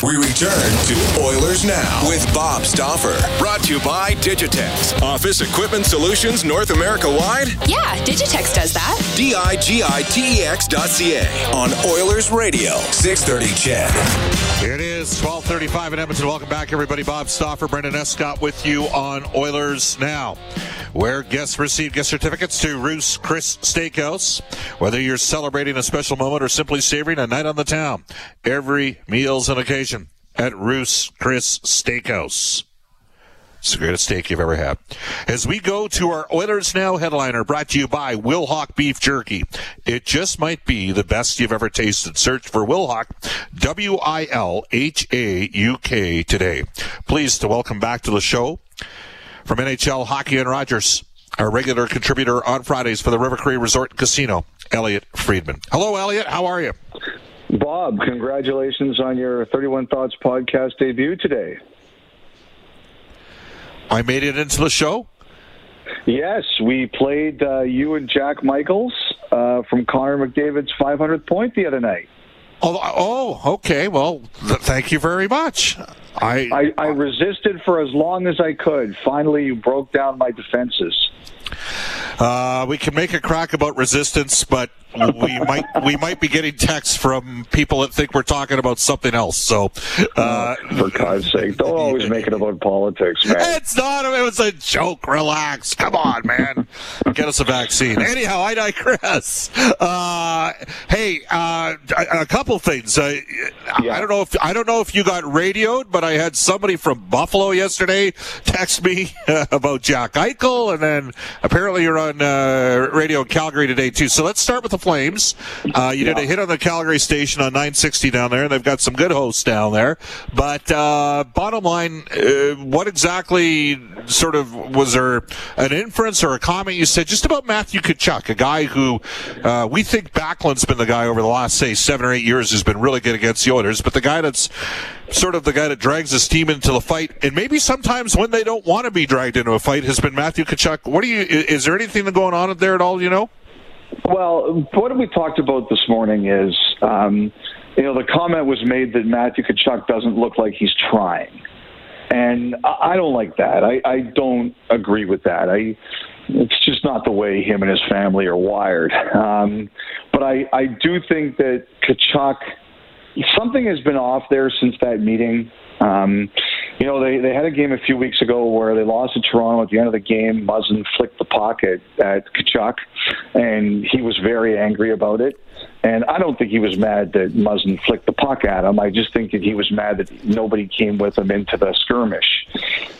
We return to Oilers Now with Bob Stauffer. Brought to you by Digitex. Office Equipment Solutions North America wide? Yeah, Digitex does that. D I G I T E X dot C A on Oilers Radio, 630 CHED. It is 1235 in Edmonton. Welcome back, everybody. Bob Stauffer, Brendan Escott with you on Oilers Now, where guests receive gift certificates to Ruth's Chris Steakhouse. Whether you're celebrating a special moment or simply savoring a night on the town, every meal's an occasion at Ruth's Chris Steakhouse. It's the greatest steak you've ever had. As we go to our Oilers Now headliner, brought to you by Wilhauk Beef Jerky. It just might be the best you've ever tasted. Search for Wilhauk, W-I-L-H-A-U-K today. Pleased to welcome back to the show from NHL Hockey and Rogers, our regular contributor on Fridays for the River Cree Resort Casino, Elliot Friedman. Hello, Elliot. How are you? Bob, congratulations on your 31 Thoughts podcast debut today. I made it into the show. Yes, we played uh, you and Jack Michaels uh, from Connor McDavid's 500th point the other night. Oh, oh okay. Well, th- thank you very much. I, I I resisted for as long as I could. Finally, you broke down my defenses. Uh, we can make a crack about resistance, but we might we might be getting texts from people that think we're talking about something else. So, uh, for God's sake, don't always make it about politics, man. It's not. It was a joke. Relax. Come on, man. Get us a vaccine. Anyhow, I digress. Uh, hey, uh, a, a, couple things. Uh, yeah. I don't know if I don't know if you got radioed, but I had somebody from Buffalo yesterday text me about Jack Eichel, and then apparently you're on uh, radio Calgary today too. So let's start with the Flames. Uh, you yeah. did a hit on the Calgary station on 960 down there, and they've got some good hosts down there. But uh, bottom line, uh, what exactly sort of was there an inference or a comment you said just about Matthew Tkachuk, a guy who uh, we think Backlund's been the guy over the last say seven or eight years who's been really good against the Oilers, but the guy that's sort of the guy that drags his team into the fight, and maybe sometimes when they don't want to be dragged into a fight, has been Matthew Tkachuk. What do you? Is there anything going on there at all? You know? Well, what we talked about this morning is, um, you know, the comment was made that Matthew Tkachuk doesn't look like he's trying, and I don't like that. I, I don't agree with that. I it's just not the way him and his family are wired. Um, but I, I do think that Tkachuk something has been off there since that meeting. Um, you know, they, they had a game a few weeks ago where they lost to Toronto at the end of the game. Muzzin flicked the pocket at Tkachuk, and he was very angry about it. And I don't think he was mad that Muzzin flicked the puck at him. I just think that he was mad that nobody came with him into the skirmish.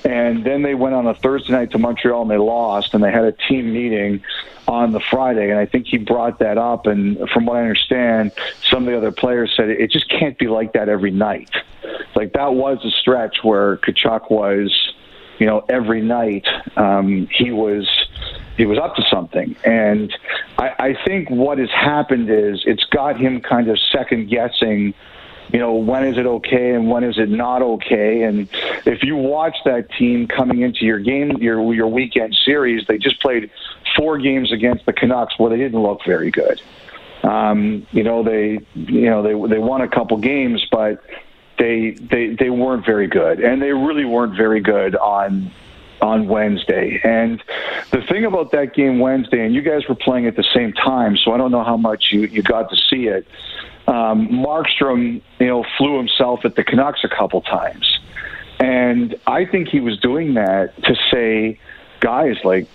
And then they went on a Thursday night to Montreal and they lost, and they had a team meeting on the Friday. And I think he brought that up. And from what I understand, some of the other players said it just can't be like that every night. Like that was a stretch where Tkachuk was, you know, every night um, he was he was up to something. And I, I think what has happened is it's got him kind of second guessing you know, when is it okay and when is it not okay? And if you watch that team coming into your game, your your weekend series, they just played four games against the Canucks where they didn't look very good. Um, you know, they you know they they won a couple games, but they they they weren't very good, and they really weren't very good on on Wednesday. And the thing about that game Wednesday, and you guys were playing at the same time, so I don't know how much you, you got to see it. Um, Markstrom, you know, flew himself at the Canucks a couple times. And I think he was doing that to say, guys, like,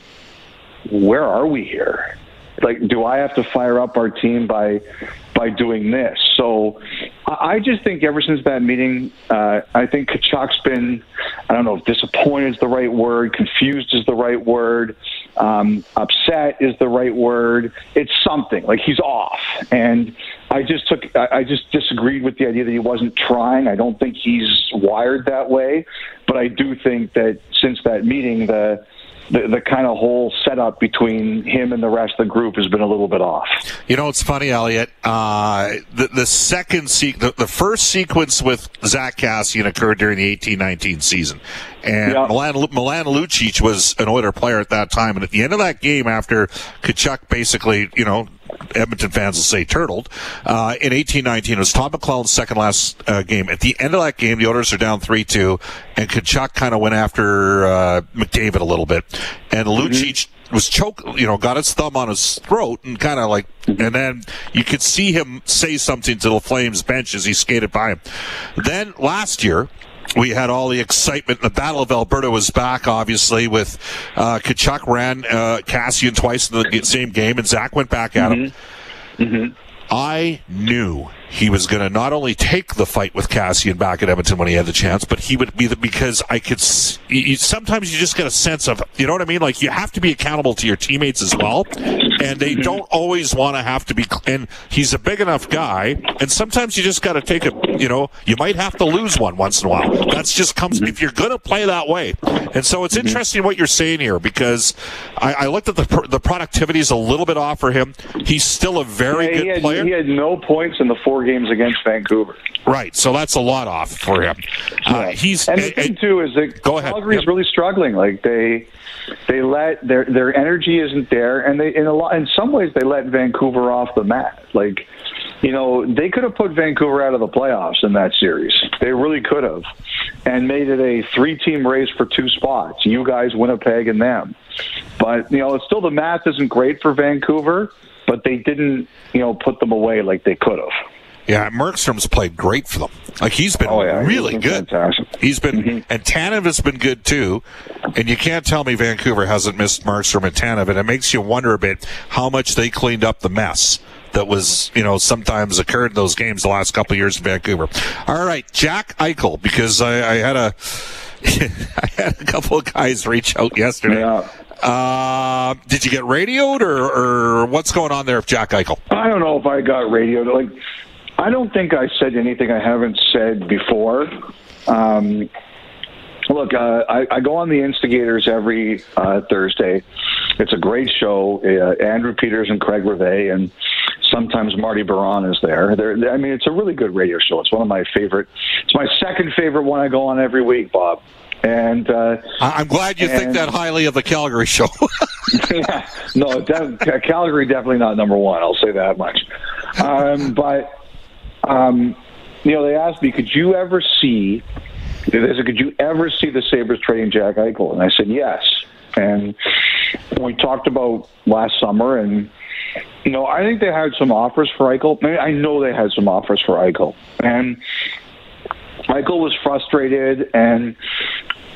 where are we here? Like, do I have to fire up our team by by doing this? So I just think ever since that meeting, uh, I think Tkachuk's been, I don't know if disappointed is the right word, confused is the right word, um, upset is the right word. It's something like he's off, and I just took, I just disagreed with the idea that he wasn't trying. I don't think he's wired that way, but I do think that since that meeting, the the, the kind of whole setup between him and the rest of the group has been a little bit off. You know, it's funny, Elliot. Uh, the, the second se- the, the first sequence with Zack Kassian occurred during the eighteen nineteen season. And yeah. Milan, Milan Lucic was an Oiler player at that time. And at the end of that game, after Tkachuk basically, you know, Edmonton fans will say turtled. Uh, in 1819, it was Todd McLellan's second last uh, game. At the end of that game, the Oilers are down 3-2, and Tkachuk kind of went after uh, McDavid a little bit. And mm-hmm. Lucic was choke, you know, got his thumb on his throat and kind of like, mm-hmm. and then you could see him say something to the Flames bench as he skated by him. Then last year, we had all the excitement. The Battle of Alberta was back, obviously, with uh, Tkachuk ran uh, Kassian twice in the same game, and Zach went back at him. Mm-hmm. Mm-hmm. I knew he was going to not only take the fight with Kassian back at Edmonton when he had the chance, but he would be the, because I could. You, sometimes you just get a sense of, you know what I mean? Like you have to be accountable to your teammates as well, and they mm-hmm. don't always want to have to be. And he's a big enough guy, and sometimes you just got to take a. You know, you might have to lose one once in a while. That's just comes mm-hmm. if you're going to play that way. And so it's mm-hmm. interesting what you're saying here because I, I looked at the the productivity is a little bit off for him. He's still a very yeah, good had, player. He had no points in the four games against Vancouver. Right, so that's a lot off for him. Uh, he's and the thing too is that go ahead. Calgary's yep. really struggling. Like they they let their their energy isn't there, and they in a lot in some ways they let Vancouver off the mat. Like you know they could have put Vancouver out of the playoffs in that series. They really could have, and made it a three team race for two spots. You guys, Winnipeg, and them. But you know, it's still the math isn't great for Vancouver but they didn't, you know, put them away like they could have. Yeah, Markstrom's played great for them. Like he's been oh, yeah, really he's been good. Fantastic. He's been mm-hmm. and Tanev has been good too. And you can't tell me Vancouver hasn't missed Markstrom and Tanev, and it makes you wonder a bit how much they cleaned up the mess that was, you know, sometimes occurred in those games the last couple of years in Vancouver. All right, Jack Eichel, because I, I had a I had a couple of guys reach out yesterday. Yeah. Uh, did you get radioed, or, or what's going on there with Jack Eichel? I don't know if I got radioed. Like, I don't think I said anything I haven't said before. Um, look, uh, I, I go on the Instigators every uh, Thursday. It's a great show. Uh, Andrew Peters and Craig Rivet, and sometimes Marty Biron is there. They're, I mean, it's a really good radio show. It's one of my favorite. It's my second favorite one I go on every week, Bob. And uh, I'm glad you and, think that highly of the Calgary show. yeah, no, de- Calgary definitely not number one. I'll say that much. Um, but um, you know, they asked me, could you ever see? They said, could you ever see the Sabres trading Jack Eichel? And I said yes. And we talked about last summer, and you know, I think they had some offers for Eichel. I know they had some offers for Eichel, and Eichel was frustrated, and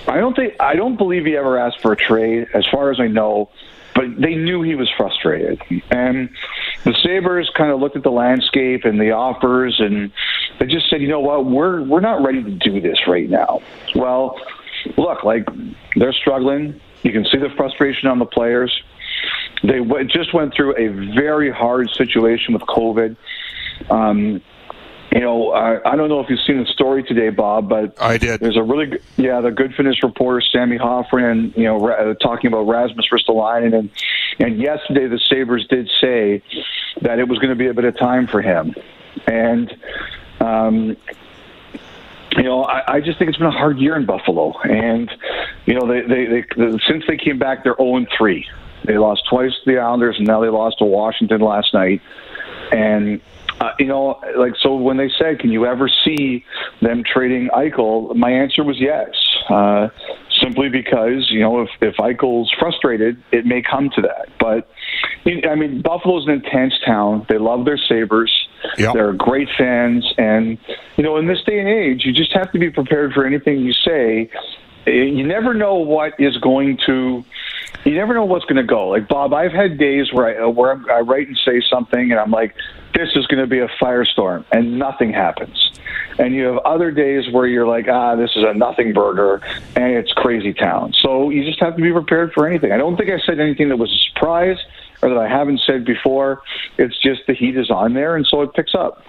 I don't think I don't believe he ever asked for a trade, as far as I know. But they knew he was frustrated, and the Sabres kind of looked at the landscape and the offers, and they just said, you know what, we're we're not ready to do this right now. Well, look, like they're struggling. You can see the frustration on the players. They w- just went through a very hard situation with COVID. Um, you know, I, I don't know if you've seen the story today, Bob, but I did. There's a really, yeah, the Good Finish reporter Sammy Hoffman, you know, ra- talking about Rasmus Ristolainen, and and yesterday the Sabres did say that it was going to be a bit of time for him, and um, you know, I, I just think it's been a hard year in Buffalo, and you know, they they, they since they came back, they're 0 3. They lost twice to the Islanders, and now they lost to Washington last night, and uh, you know, like so when they said, "Can you ever see them trading Eichel?" My answer was yes, uh, simply because you know if if Eichel's frustrated, it may come to that. But I mean, Buffalo's an intense town. They love their Sabres. Yep. They're great fans, and you know, in this day and age, you just have to be prepared for anything you say. You never know what is going to you never know what's going to go. Like Bob, I've had days where I where I write and say something, and I'm like, this is going to be a firestorm, and nothing happens. And you have other days where you're like, ah, this is a nothing burger, and it's crazy town. So you just have to be prepared for anything. I don't think I said anything that was a surprise or that I haven't said before. It's just the heat is on there, and so it picks up.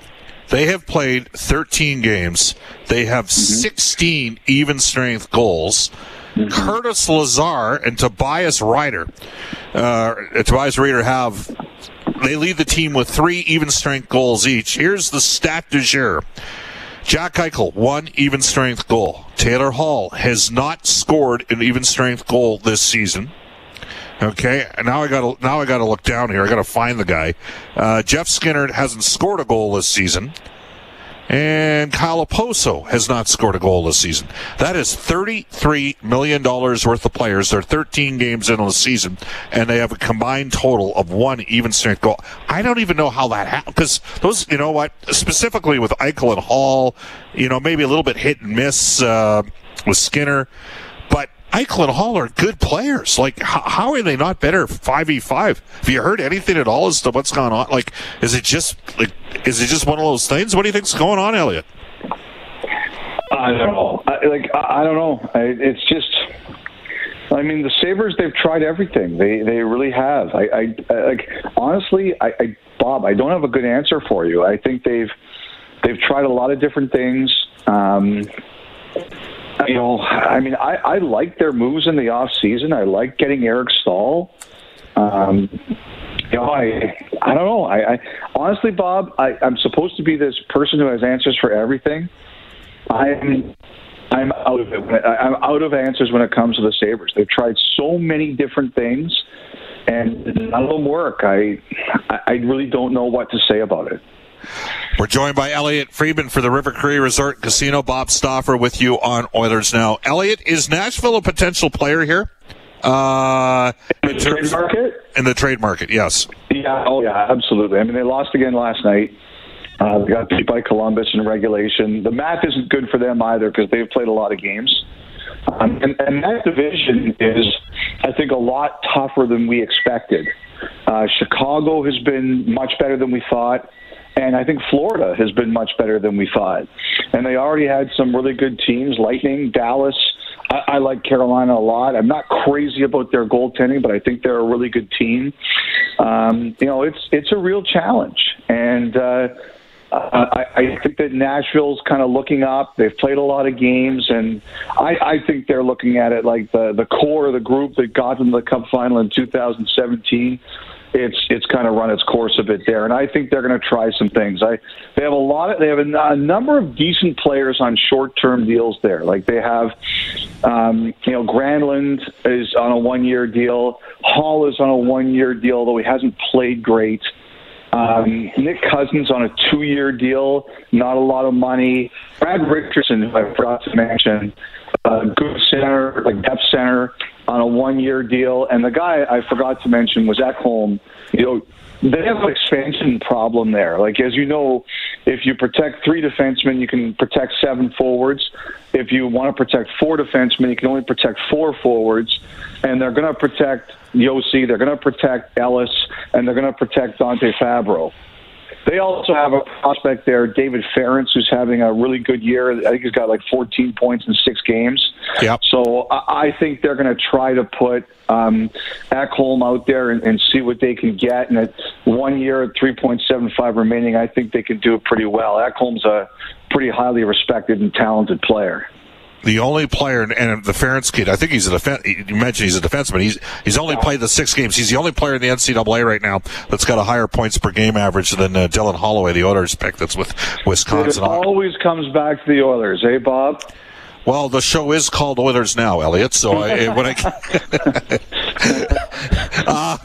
They have played 13 games. They have mm-hmm. 16 even strength goals. Mm-hmm. Curtis Lazar and Tobias Rieder. Uh, Tobias Rieder have they lead the team with three even strength goals each. Here's the stat du jour. Jack Eichel, one even strength goal. Taylor Hall has not scored an even strength goal this season. Okay, now I got to now I got to look down here. I got to find the guy. Uh, Jeff Skinner hasn't scored a goal this season. And Kyle Okposo has not scored a goal this season. That is $33 million worth of players. They're 13 games into the season, and they have a combined total of one even strength goal. I don't even know how that happened, because those, you know what, specifically with Eichel and Hall, you know, maybe a little bit hit and miss uh, with Skinner. Eichel and Hall are good players. Like, how, how are they not better 5v5? Have you heard anything at all as to what's going on? Like, is it just, like, is it just one of those things? What do you think's going on, Elliot? I don't know. I, like, I, I don't know. I, it's just, I mean, the Sabres, they've tried everything. They, they really have. I, I, I like, honestly, I, I, Bob, I don't have a good answer for you. I think they've, they've tried a lot of different things. Um, you know, I mean, I, I like their moves in the off season. I like getting Eric Staal. Um, you know, I I don't know. I, I honestly, Bob, I, I'm supposed to be this person who has answers for everything. I'm I'm out of it. I'm out of answers when it comes to the Sabres. They've tried so many different things, and none of them work. I I really don't know what to say about it. We're joined by Elliot Friedman for the River Cree Resort Casino. Bob Stauffer with you on Oilers Now. Elliot, is Nashville a potential player here? Uh, in, the trade market? In the trade market, yes. Yeah, oh yeah, absolutely. I mean, they lost again last night. Uh, they got beat by Columbus in regulation. The math isn't good for them either because they've played a lot of games. Um, and, and that division is, I think, a lot tougher than we expected. Uh, Chicago has been much better than we thought. And I think Florida has been much better than we thought. And they already had some really good teams, Lightning, Dallas. I, I like Carolina a lot. I'm not crazy about their goaltending, but I think they're a really good team. Um, you know, it's it's a real challenge, and uh, I, I think that Nashville's kind of looking up. They've played a lot of games, and I, I think they're looking at it like the the core of the group that got them to the Cup final in 2017 it's it's kind of run its course a bit there, and I think they're going to try some things. I they have a lot of they have a, a number of decent players on short term deals there. Like they have, um, you know, Granlund is on a one year deal. Hall is on a one year deal, though he hasn't played great. Um, Nick Cousins on a two year deal, not a lot of money. Brad Richardson, who I forgot to mention, uh, good center, like depth center on a one year deal. And the guy I forgot to mention was Ekholm, You know, they have an expansion problem there. Like as you know, if you protect three defensemen, you can protect seven forwards. If you want to protect four defensemen, you can only protect four forwards. And they're going to protect Josi, they're going to protect Ellis, and they're going to protect Dante Fabbro. They also have a prospect there, David Farrance, who's having a really good year. I think he's got like 14 points in six games. Yep. So I think they're going to try to put um, Ekholm out there and, and see what they can get. And at one year, at 3.75 remaining, I think they can do it pretty well. Ekholm's a pretty highly respected and talented player the only player, and the Farrance kid, I think he's a defense. You mentioned he's a defenseman. He's he's only played the six games. He's the only player in the NCAA right now that's got a higher points per game average than uh, Dylan Holloway, the Oilers pick. That's with Wisconsin. It always comes back to the Oilers, eh, Bob? Well, the show is called Oilers now, Elliot. So I, when I. uh,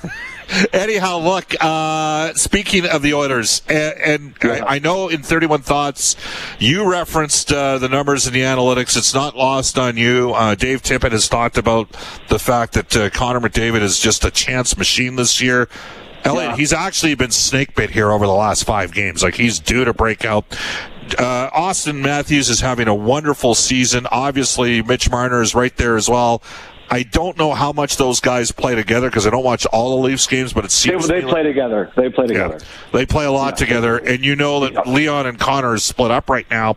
Anyhow, look. Uh, speaking of the Oilers, and, and yeah. I, I, know in 31 Thoughts you referenced uh, the numbers and the analytics. It's not lost on you. Uh, Dave Tippett has talked about the fact that uh, Connor McDavid is just a chance machine this year. Elliot, yeah. he's actually been snake bit here over the last five games. Like he's due to break out. Uh, Auston Matthews is having a wonderful season. Obviously, Mitch Marner is right there as well. I don't know how much those guys play together because I don't watch all the Leafs games, but it seems they, they play like, together. They play together. Yeah, they play a lot yeah. together, and you know that. Leon and Connor is split up right now.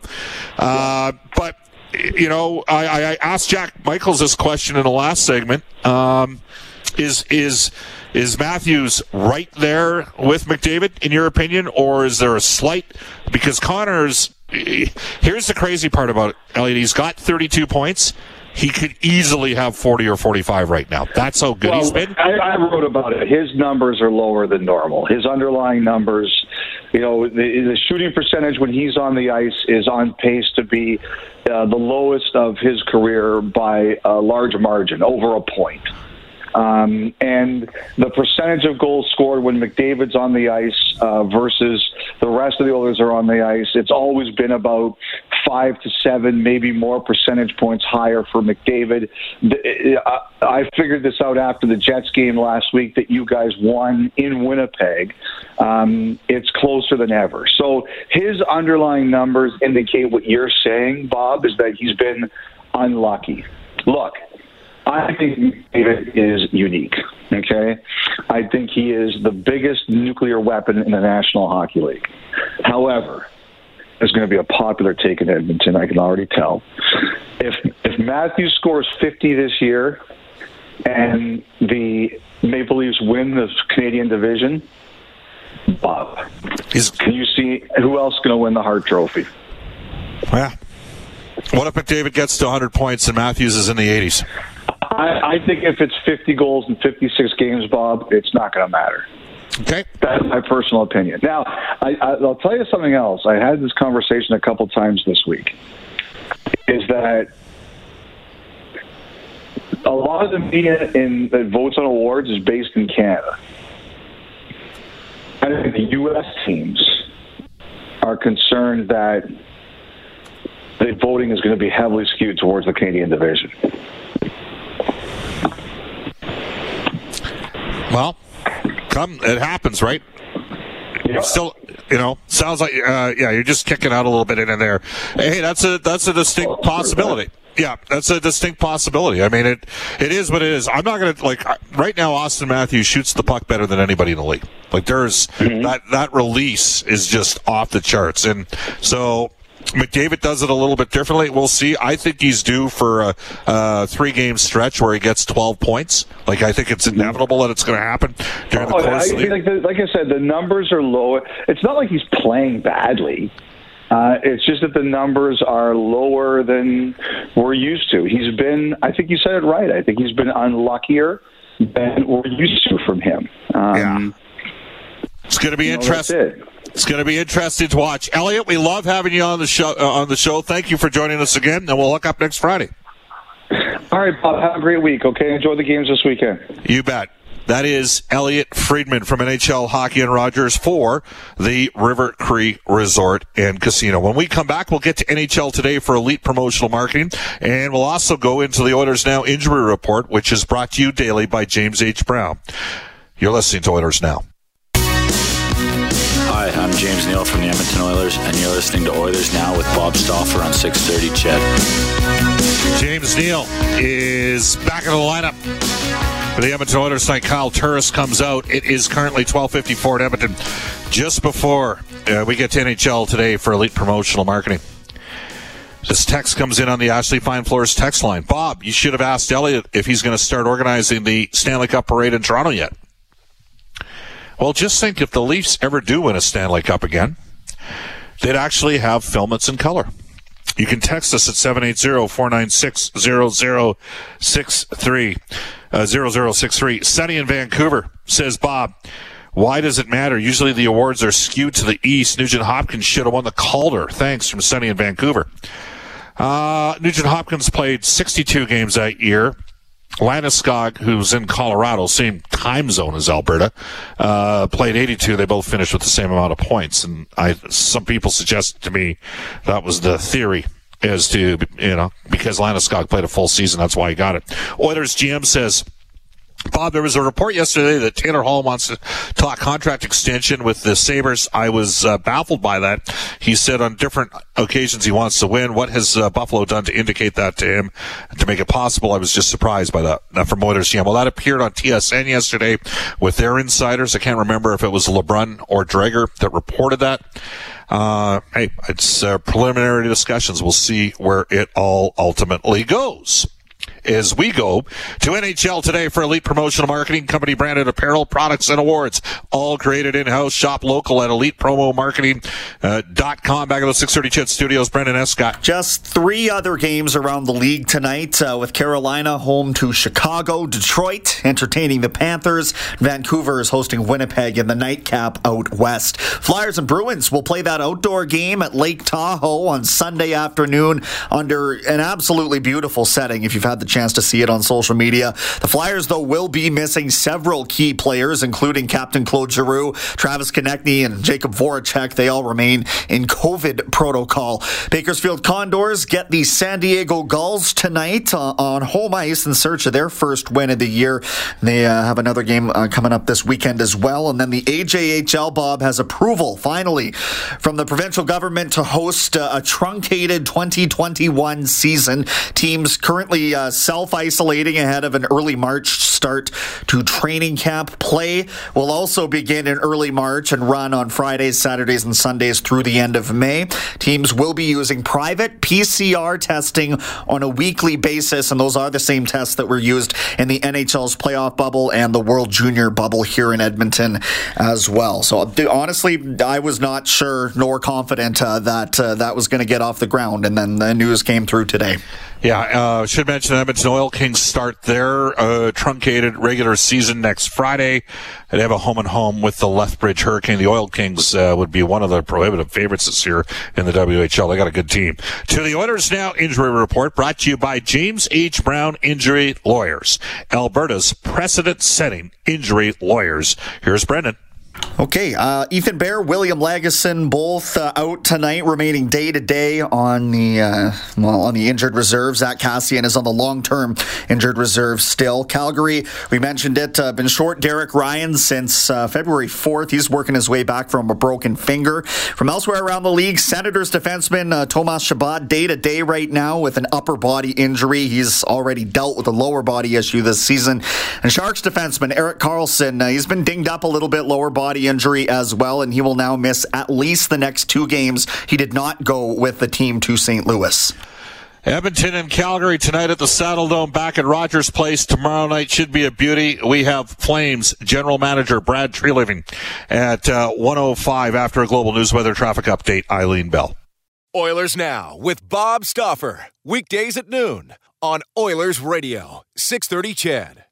Uh, but you know, I, I, asked Jack Michaels this question in the last segment. Um, is is is Matthews right there with McDavid in your opinion, or is there a slight because Connor's here's the crazy part about it, Elliot. He's got 32 points. He could easily have 40 or 45 right now. That's how good well, he's been. I, I wrote about it. His numbers are lower than normal. His underlying numbers, you know, the, the shooting percentage when he's on the ice is on pace to be uh, the lowest of his career by a large margin, over a point. Um, and the percentage of goals scored when McDavid's on the ice uh, versus the rest of the others are on the ice, it's always been about five to seven, maybe more percentage points higher for McDavid. I figured this out after the Jets game last week that you guys won in Winnipeg. Um, it's closer than ever. So his underlying numbers indicate what you're saying, Bob, is that he's been unlucky. Look, I think David is unique. Okay, I think he is the biggest nuclear weapon in the National Hockey League. However, there's going to be a popular take in Edmonton. I can already tell. If if Matthews scores 50 this year, and the Maple Leafs win the Canadian Division, Bob, He's, can you see who else is going to win the Hart Trophy? Yeah. What if McDavid gets to 100 points and Matthews is in the 80s? I, I think if it's 50 goals in 56 games, Bob, it's not going to matter. Okay. That's my personal opinion. Now, I, will tell you something else. I had this conversation a couple times this week. Is that a lot of the media in that votes on awards is based in Canada. I think the U.S. teams are concerned that the voting is going to be heavily skewed towards the Canadian division. Well, come it happens, right? Yeah. Still, you know, sounds like uh, yeah, you're just kicking out a little bit in and there. Hey, that's a that's a distinct oh, possibility. Yeah, that's a distinct possibility. I mean, it it is what it is. I'm not going to like right now. Auston Matthews shoots the puck better than anybody in the league. Like there's mm-hmm. that that release is just off the charts, and so McDavid does it a little bit differently. We'll see. I think he's due for a, a three game stretch where he gets 12 points. Like, I think it's inevitable that it's going to happen during oh, the course I, of the like, the, like I said, the numbers are low. It's not like he's playing badly. Uh, it's just that the numbers are lower than we're used to. He's been, I think you said it right. I think he's been unluckier than we're used to from him. Um, yeah. It's going to be interesting. It's going to be interesting to watch. Elliot, we love having you on the show. Uh, on the show, thank you for joining us again, and we'll hook up next Friday. All right, Bob. Have a great week. Okay, enjoy the games this weekend. You bet. That is Elliot Friedman from NHL Hockey and Rogers for the River Cree Resort and Casino. When we come back, we'll get to NHL today for elite promotional marketing, and we'll also go into the Oilers Now injury report, which is brought to you daily by James H. Brown. You're listening to Oilers Now. Hi, I'm James Neal from the Edmonton Oilers, and you're listening to Oilers Now with Bob Stauffer on 630 CHED. James Neal is back in the lineup for the Edmonton Oilers tonight. Kyle Turris comes out. It is currently 12:54 at Edmonton, just before uh, we get to NHL today for elite promotional marketing. This text comes in on the Ashley Fine Floors text line. Bob, you should have asked Elliot if he's going to start organizing the Stanley Cup parade in Toronto yet. Well, just think if the Leafs ever do win a Stanley Cup again, they'd actually have filmets in color. You can text us at 780-496-0063, uh, 0063. Sunny in Vancouver says, Bob, why does it matter? Usually the awards are skewed to the east. Nugent Hopkins should have won the Calder. Thanks from Sunny in Vancouver. Uh, Nugent Hopkins played 62 games that year. Landeskog, who's in Colorado, same time zone as Alberta, uh, played 82. They both finished with the same amount of points. And I, some people suggested to me that was the theory as to, you know, because Landeskog played a full season, that's why he got it. Oilers GM says, Bob, there was a report yesterday that Taylor Hall wants to talk contract extension with the Sabres. I was uh, baffled by that. He said on different occasions he wants to win. What has uh, Buffalo done to indicate that to him to make it possible? I was just surprised by that uh, from Oilers GM. Well, that appeared on TSN yesterday with their insiders. I can't remember if it was LeBrun or Dreger that reported that. Uh, hey, it's uh, preliminary discussions. We'll see where it all ultimately goes as we go to NHL today for Elite Promotional Marketing, company branded apparel, products, and awards. All created in-house. Shop local at elitepromomarketing.com. Uh, Back at the 630 CHED Studios, Brendan Escott. Just three other games around the league tonight uh, with Carolina home to Chicago, Detroit entertaining the Panthers, Vancouver is hosting Winnipeg in the nightcap out west. Flyers and Bruins will play that outdoor game at Lake Tahoe on Sunday afternoon under an absolutely beautiful setting if you've had the chance to see it on social media. The Flyers, though, will be missing several key players, including Captain Claude Giroux, Travis Konecny, and Jakub Voracek. They all remain in COVID protocol. Bakersfield Condors get the San Diego Gulls tonight uh, on home ice in search of their first win of the year. They uh, have another game uh, coming up this weekend as well. And then the AJHL, Bob, has approval finally from the provincial government to host uh, a truncated 2021 season. Teams currently uh, self isolating ahead of an early March start to training camp. Play will also begin in early March and run on Fridays, Saturdays, and Sundays through the end of May. Teams will be using private PCR testing on a weekly basis, and those are the same tests that were used in the NHL's playoff bubble and the World Junior bubble here in Edmonton as well. So honestly, I was not sure nor confident uh, that uh, that was going to get off the ground, and then the news came through today. Yeah, uh, should mention Edmonton Oil Kings start their uh, regular season next Friday. They have a home and home with the Lethbridge Hurricane. The Oil Kings uh, would be one of the prohibitive favorites this year in the WHL. They got a good team. To the Oilers now injury report brought to you by James H. Brown Injury Lawyers, Alberta's precedent-setting injury lawyers. Here's Brendan. Okay, uh, Ethan Bear, William Lagesson, both uh, out tonight, remaining day to day on the uh, well on the injured reserve. Zach Kassian is on the long term injured reserve still. Calgary, we mentioned it, uh, been short. Derek Ryan since uh, February fourth. He's working his way back from a broken finger. From elsewhere around the league, Senators defenseman uh, Thomas Chabot day to day right now with an upper body injury. He's already dealt with a lower body issue this season. And Sharks defenseman Erik Karlsson, he's been dinged up a little bit, lower body body injury as well, and he will now miss at least the next two games. He did not go with the team to St. Louis. Edmonton and Calgary tonight at the Saddledome back at Rogers Place. Tomorrow night should be a beauty. We have Flames general manager Brad Treliving at uh, 105 after a global news weather traffic update. Eileen Bell. Oilers Now with Bob Stauffer. Weekdays at noon on Oilers Radio, 630 CHED.